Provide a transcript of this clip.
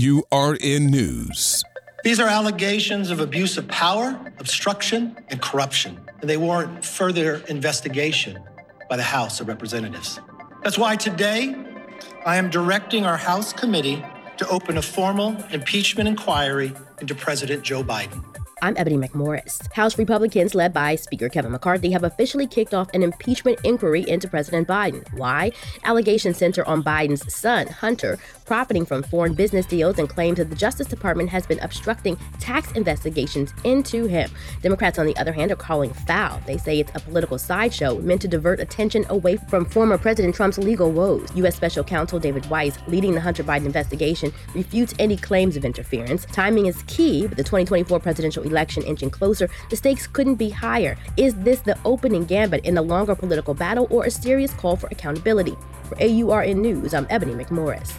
AURN News. These are allegations of abuse of power, obstruction, and corruption, and they warrant further investigation by the House of Representatives. That's why today I am directing our House committee to open a formal impeachment inquiry into President Joe Biden. I'm Ebony McMorris. House Republicans, led by Speaker Kevin McCarthy, have officially kicked off an impeachment inquiry into President Biden. Why? Allegations center on Biden's son, Hunter, profiting from foreign business deals and claims that the Justice Department has been obstructing tax investigations into him. Democrats, on the other hand, are calling foul. They say it's a political sideshow meant to divert attention away from former President Trump's legal woes. U.S. Special Counsel David Weiss, leading the Hunter Biden investigation, refutes any claims of interference. Timing is key, with the 2024 presidential election inching closer, the stakes couldn't be higher. Is this the opening gambit in a longer political battle or a serious call for accountability? For AURN News, I'm Ebony McMorris.